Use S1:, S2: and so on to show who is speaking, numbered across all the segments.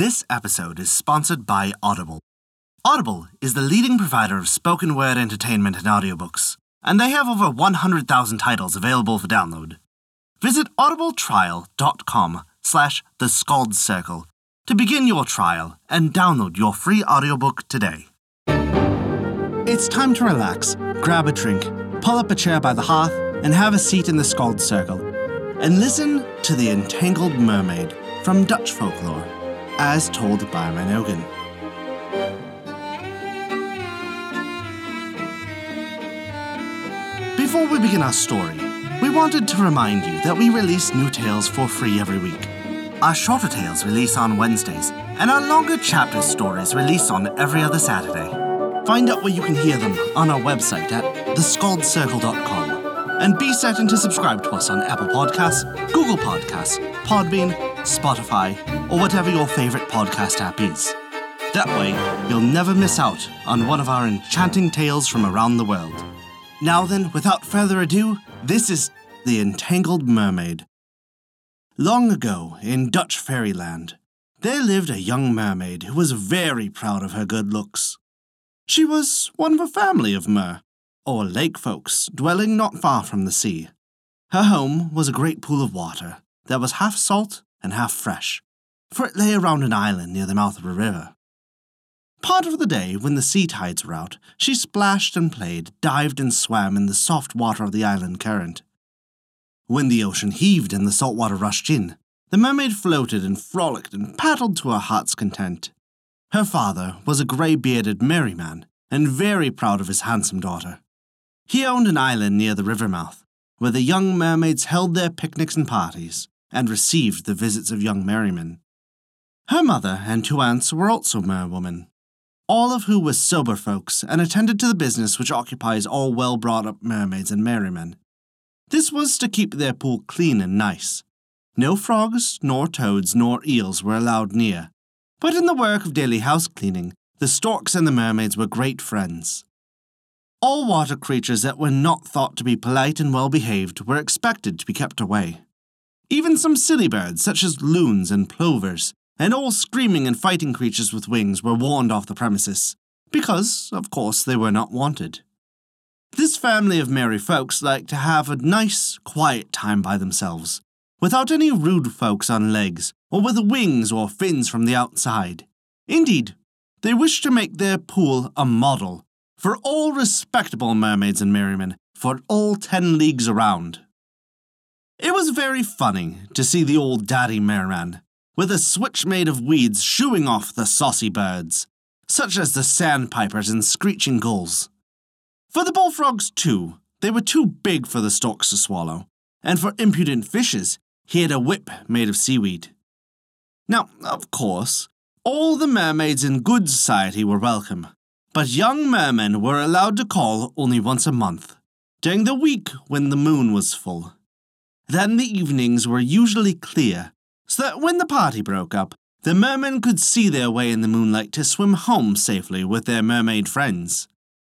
S1: This episode is sponsored by Audible. Audible is the leading provider of spoken word entertainment and audiobooks, and they have over 100,000 titles available for download. Visit audibletrial.com slash the Skald's Circle to begin your trial and download your free audiobook today. It's time to relax, grab a drink, pull up a chair by the hearth, and have a seat in the Skald's Circle, and listen to The Entangled Mermaid from Dutch folklore, as told by Mynogan. Before we begin our story, we wanted to remind you that we release new tales for free every week. Our shorter tales release on Wednesdays, and our longer chapter stories release on every other Saturday. Find out where you can hear them on our website at theskaldscircle.com. And be certain to subscribe to us on Apple Podcasts, Google Podcasts, Podbean, Spotify, or whatever your favorite podcast app is. That way, you'll never miss out on one of our enchanting tales from around the world. Now then, without further ado, this is The Entangled Mermaid. Long ago, in Dutch fairyland, there lived a young mermaid who was very proud of her good looks. She was one of a family of mer, or lake folks, dwelling not far from the sea. Her home was a great pool of water that was half salt and half fresh, for it lay around an island near the mouth of a river. Part of the day, when the sea tides were out, she splashed and played, dived and swam in the soft water of the island current. When the ocean heaved and the salt water rushed in, the mermaid floated and frolicked and paddled to her heart's content. Her father was a grey bearded merry man, and very proud of his handsome daughter. He owned an island near the river mouth, where the young mermaids held their picnics and parties, and received the visits of young merrymen. Her mother and two aunts were also merwomen, all of who were sober folks and attended to the business which occupies all well brought up mermaids and merrymen. This was to keep their pool clean and nice. No frogs, nor toads, nor eels were allowed near. But in the work of daily house cleaning, the storks and the mermaids were great friends. All water creatures that were not thought to be polite and well behaved were expected to be kept away. Even some silly birds, such as loons and plovers, and all screaming and fighting creatures with wings were warned off the premises, because, of course, they were not wanted. This family of merry folks liked to have a nice, quiet time by themselves, without any rude folks on legs, or with wings or fins from the outside. Indeed, they wished to make their pool a model for all respectable mermaids and merrymen for all ten leagues around. It was very funny to see the old daddy merman with a switch made of weeds shooing off the saucy birds, such as the sandpipers and screeching gulls. For the bullfrogs, too, they were too big for the storks to swallow, and for impudent fishes, he had a whip made of seaweed. Now, of course, all the mermaids in good society were welcome, but young mermen were allowed to call only once a month, during the week when the moon was full. Then the evenings were usually clear, so that when the party broke up, the mermen could see their way in the moonlight to swim home safely with their mermaid friends.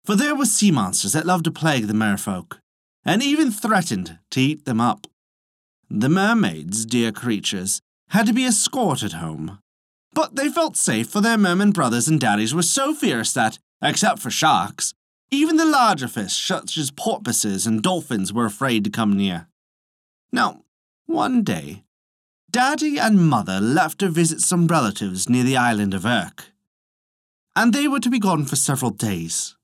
S1: For there were sea monsters that loved to plague the merfolk, and even threatened to eat them up. The mermaids, dear creatures, had to be escorted home. But they felt safe, for their merman brothers and daddies were so fierce that, except for sharks, even the larger fish, such as porpoises and dolphins, were afraid to come near. Now, one day, Daddy and Mother left to visit some relatives near the island of Urk, and they were to be gone for several days.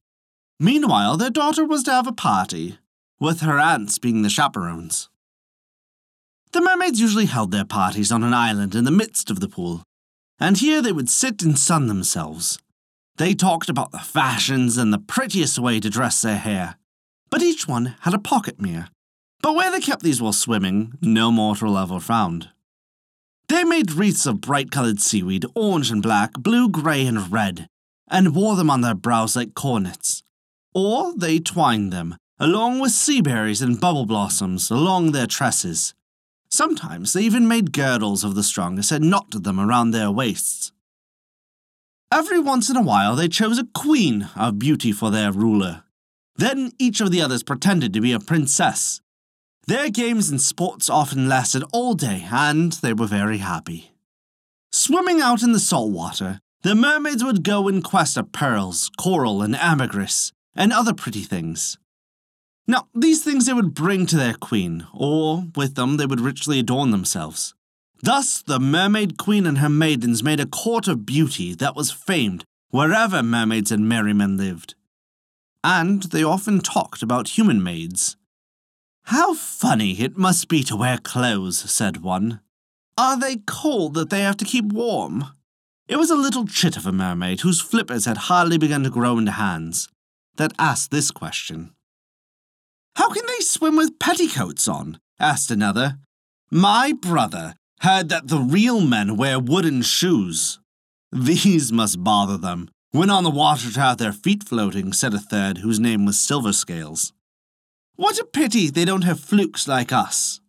S1: Meanwhile, their daughter was to have a party, with her aunts being the chaperones. The mermaids usually held their parties on an island in the midst of the pool, and here they would sit and sun themselves. They talked about the fashions and the prettiest way to dress their hair, but each one had a pocket mirror. But where they kept these while swimming, no mortal ever found. They made wreaths of bright coloured seaweed, orange and black, blue, grey, and red, and wore them on their brows like cornets. Or they twined them, along with sea berries and bubble blossoms, along their tresses. Sometimes they even made girdles of the strongest and knotted them around their waists. Every once in a while they chose a queen of beauty for their ruler. Then each of the others pretended to be a princess, their games and sports often lasted all day, and they were very happy. Swimming out in the salt water, the mermaids would go in quest of pearls, coral, and ambergris, and other pretty things. Now, these things they would bring to their queen, or with them they would richly adorn themselves. Thus, the mermaid queen and her maidens made a court of beauty that was famed wherever mermaids and merrymen lived. And they often talked about human maids. How funny it must be to wear clothes, said one. Are they cold that they have to keep warm? It was a little chit of a mermaid whose flippers had hardly begun to grow into hands that asked this question. How can they swim with petticoats on? asked another. My brother heard that the real men wear wooden shoes. These must bother them. When on the water to have their feet floating, said a third, whose name was Silver Scales. What a pity they don't have flukes like us.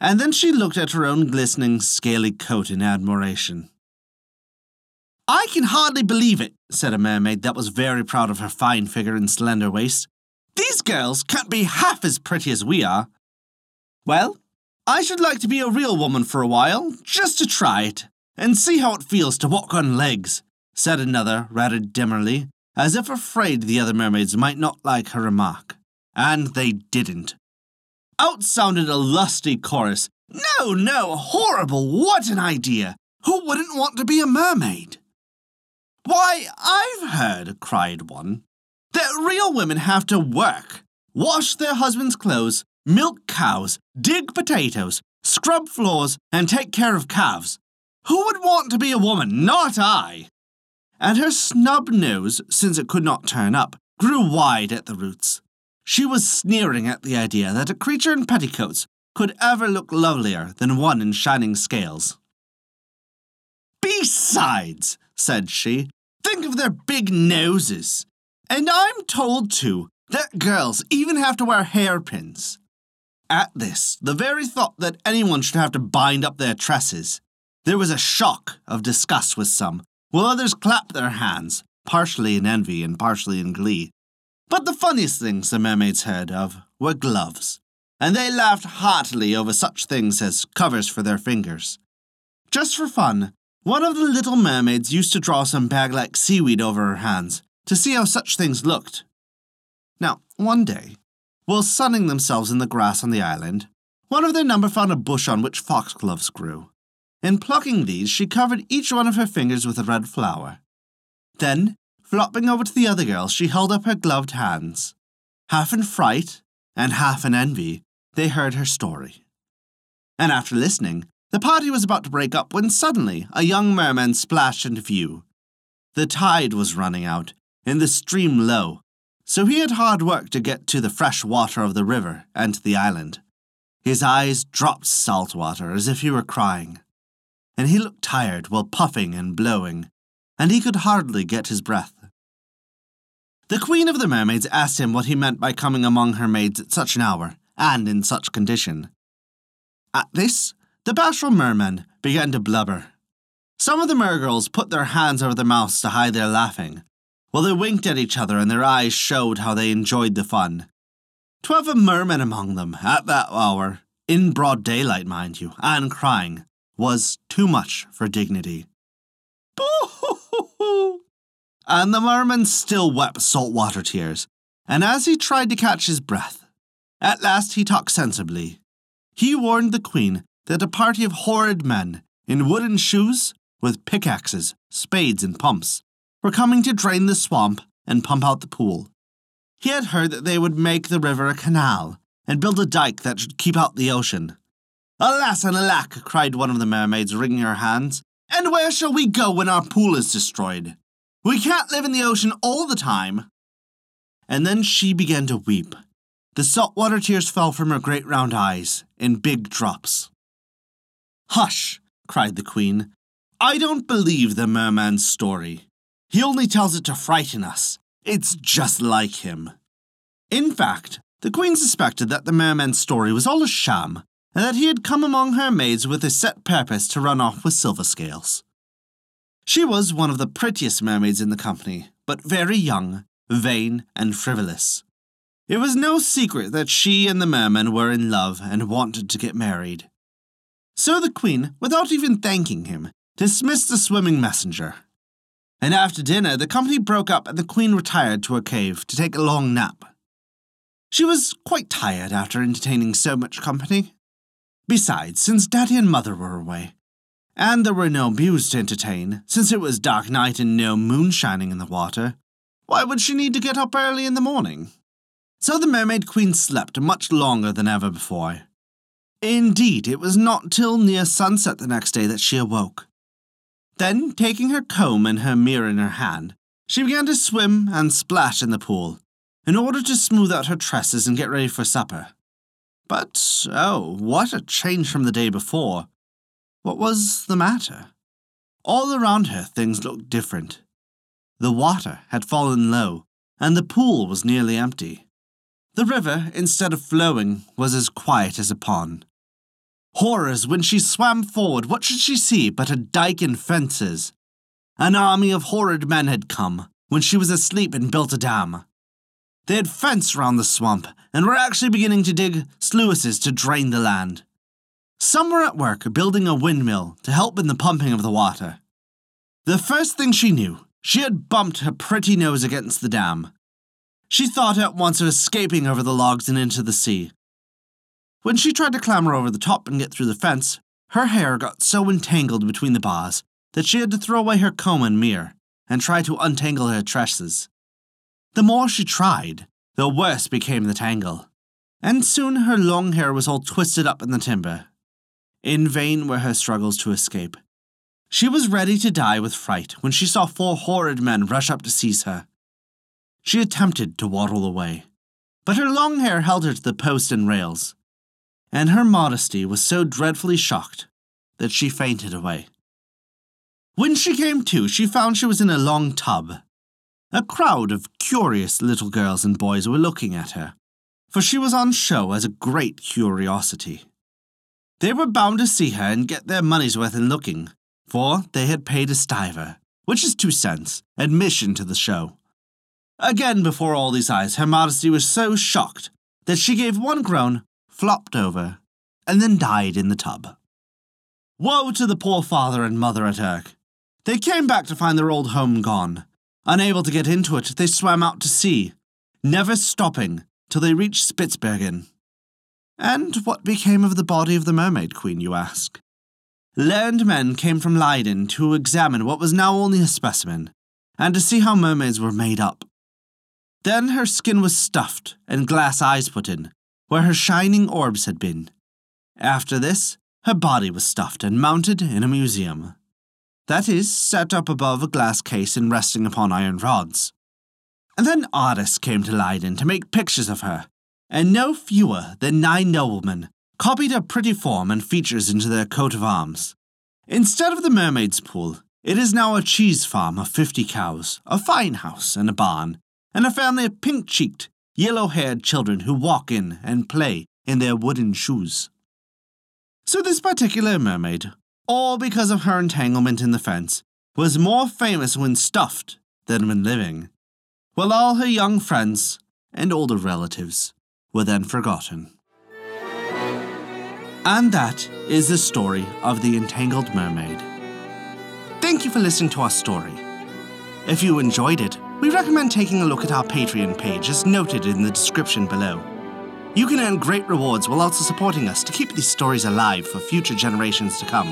S1: And then she looked at her own glistening, scaly coat in admiration. I can hardly believe it, said a mermaid that was very proud of her fine figure and slender waist. These girls can't be half as pretty as we are. Well, I should like to be a real woman for a while, just to try it, and see how it feels to walk on legs, said another rather demurely, as if afraid the other mermaids might not like her remark. And they didn't. Out sounded a lusty chorus. No, no, horrible, what an idea! Who wouldn't want to be a mermaid? Why, I've heard, cried one, that real women have to work, wash their husbands' clothes, milk cows, dig potatoes, scrub floors, and take care of calves. Who would want to be a woman? Not I. And her snub nose, since it could not turn up, grew wide at the roots. She was sneering at the idea that a creature in petticoats could ever look lovelier than one in shining scales. Besides, said she, think of their big noses. And I'm told, too, that girls even have to wear hairpins. At this, the very thought that anyone should have to bind up their tresses, there was a shock of disgust with some, while others clapped their hands, partially in envy and partially in glee. But the funniest things the mermaids heard of were gloves, and they laughed heartily over such things as covers for their fingers. Just for fun, one of the little mermaids used to draw some bag like seaweed over her hands to see how such things looked. Now, one day, while sunning themselves in the grass on the island, one of their number found a bush on which foxgloves grew. In plucking these, she covered each one of her fingers with a red flower. Then, flopping over to the other girls, she held up her gloved hands. Half in fright and half in envy, they heard her story. And after listening, the party was about to break up when suddenly a young merman splashed into view. The tide was running out, and the stream low, so he had hard work to get to the fresh water of the river and to the island. His eyes dropped salt water as if he were crying, and he looked tired while puffing and blowing, and he could hardly get his breath. The Queen of the Mermaids asked him what he meant by coming among her maids at such an hour and in such condition. At this, the bashful mermen began to blubber. Some of the mergirls put their hands over their mouths to hide their laughing, while they winked at each other and their eyes showed how they enjoyed the fun. A merman among them at that hour, in broad daylight, mind you, and crying, was too much for dignity. Boo! And the merman still wept saltwater tears, and as he tried to catch his breath, at last he talked sensibly. He warned the queen that a party of horrid men, in wooden shoes, with pickaxes, spades, and pumps, were coming to drain the swamp and pump out the pool. He had heard that they would make the river a canal and build a dike that should keep out the ocean. Alas and alack, cried one of the mermaids, wringing her hands. And where shall we go when our pool is destroyed? We can't live in the ocean all the time. And then she began to weep. The saltwater tears fell from her great round eyes in big drops. Hush, cried the queen. I don't believe the merman's story. He only tells it to frighten us. It's just like him. In fact, the queen suspected that the merman's story was all a sham, and that he had come among her maids with a set purpose to run off with silver scales. She was one of the prettiest mermaids in the company, but very young, vain, and frivolous. It was no secret that she and the merman were in love and wanted to get married. So the queen, without even thanking him, dismissed the swimming messenger. And after dinner, the company broke up and the Queen retired to her cave to take a long nap. She was quite tired after entertaining so much company. Besides, since Daddy and Mother were away, and there were no mews to entertain, since it was dark night and no moon shining in the water, why would she need to get up early in the morning? So the Mermaid Queen slept much longer than ever before. Indeed, it was not till near sunset the next day that she awoke. Then, taking her comb and her mirror in her hand, she began to swim and splash in the pool, in order to smooth out her tresses and get ready for supper. But, oh, what a change from the day before! What was the matter? All around her things looked different. The water had fallen low, and the pool was nearly empty. The river, instead of flowing, was as quiet as a pond. Horrors, when she swam forward, what should she see but a dike and fences? An army of horrid men had come, when she was asleep and built a dam. They had fenced round the swamp, and were actually beginning to dig sluices to drain the land. Some were at work building a windmill to help in the pumping of the water. The first thing she knew, she had bumped her pretty nose against the dam, she thought at once of escaping over the logs and into the sea. When she tried to clamber over the top and get through the fence, her hair got so entangled between the bars that she had to throw away her comb and mirror and try to untangle her tresses. The more she tried, the worse became the tangle, and soon her long hair was all twisted up in the timber. In vain were her struggles to escape. She was ready to die with fright when she saw four horrid men rush up to seize her. She attempted to waddle away, but her long hair held her to the post and rails, and her modesty was so dreadfully shocked that she fainted away. When she came to, she found she was in a long tub. A crowd of curious little girls and boys were looking at her, for she was on show as a great curiosity. They were bound to see her and get their money's worth in looking, for they had paid a stiver, which is two cents, admission to the show. Again before all these eyes, her modesty was so shocked that she gave one groan, flopped over, and then died in the tub. Woe to the poor father and mother at Urk. They came back to find their old home gone. Unable to get into it, they swam out to sea, never stopping till they reached Spitzbergen. And what became of the body of the Mermaid Queen, you ask? Learned men came from Leiden to examine what was now only a specimen, and to see how mermaids were made up. Then her skin was stuffed and glass eyes put in, where her shining orbs had been. After this, her body was stuffed and mounted in a museum. That is, set up above a glass case and resting upon iron rods. And then artists came to Leiden to make pictures of her, and no fewer than nine noblemen copied her pretty form and features into their coat of arms. Instead of the mermaid's pool, it is now a cheese farm of fifty cows, a fine house, and a barn, and a family of pink cheeked, yellow haired children who walk in and play in their wooden shoes. So, this particular mermaid, all because of her entanglement in the fence, was more famous when stuffed than when living, while all her young friends and older relatives were then forgotten. And that is the story of the Entangled Mermaid. Thank you for listening to our story. If you enjoyed it, we recommend taking a look at our Patreon page as noted in the description below. You can earn great rewards while also supporting us to keep these stories alive for future generations to come.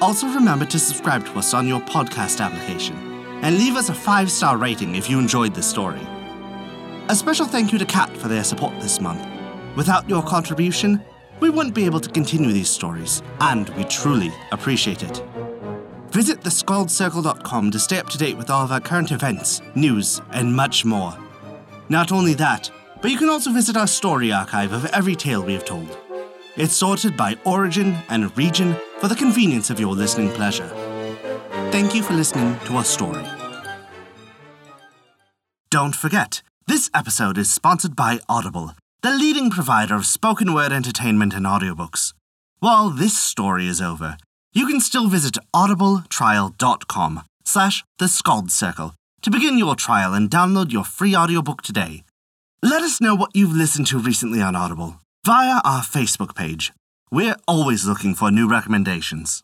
S1: Also, remember to subscribe to us on your podcast application and leave us a five star rating if you enjoyed this story. A special thank you to Cat for their support this month. Without your contribution, we wouldn't be able to continue these stories, and we truly appreciate it. Visit theskaldscircle.com to stay up to date with all of our current events, news, and much more. Not only that, but you can also visit our story archive of every tale we have told. It's sorted by origin and region for the convenience of your listening pleasure. Thank you for listening to our story. Don't forget, this episode is sponsored by Audible, the leading provider of spoken word entertainment and audiobooks. While this story is over, you can still visit audibletrial.com slash the Skald's Circle to begin your trial and download your free audiobook today. Let us know what you've listened to recently on Audible via our Facebook page. We're always looking for new recommendations.